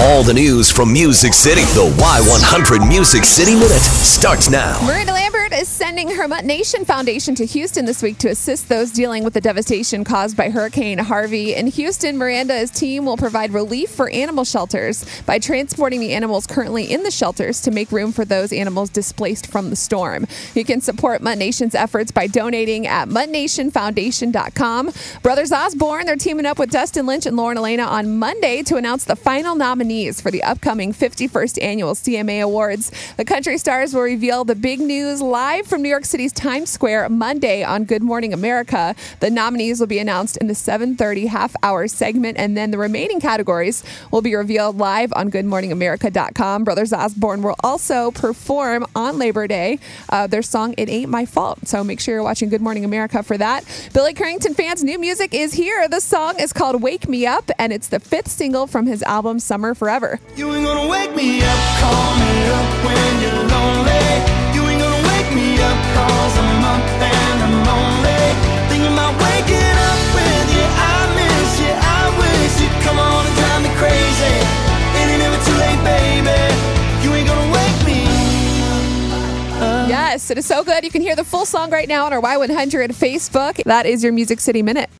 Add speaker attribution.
Speaker 1: All the news from Music City. The Y100 Music City Minute starts now.
Speaker 2: Miranda Lambert is sending her Mutt Nation Foundation to Houston this week to assist those dealing with the devastation caused by Hurricane Harvey. In Houston, Miranda's team will provide relief for animal shelters by transporting the animals currently in the shelters to make room for those animals displaced from the storm. You can support Mutt Nation's efforts by donating at muttnationfoundation.com. Brothers Osborne, they're teaming up with Dustin Lynch and Lauren Alaina on Monday to announce the final nominees for the upcoming 51st annual CMA Awards. The country stars will reveal the big news live from New York City's Times Square Monday on Good Morning America. The nominees will be announced in the 7:30 half-hour segment and then the remaining categories will be revealed live on goodmorningamerica.com. Brothers Osborne will also perform on Labor Day uh, their song It Ain't My Fault. So make sure you're watching Good Morning America for that. Billy Currington fans, new music is here. The song is called Wake Me Up and it's the fifth single from his album Summer Forever.
Speaker 3: You ain't gonna wake me up, call me up when you're lonely. You ain't gonna wake me up, cause I'm up and I'm lonely. Thinking about waking up with you, I miss you, I wish you'd come on and drive me crazy. It ain't never too late, baby. You ain't gonna wake me up.
Speaker 2: Yes, it is so good. You can hear the full song right now on our Y100 Facebook. That is your Music City Minute.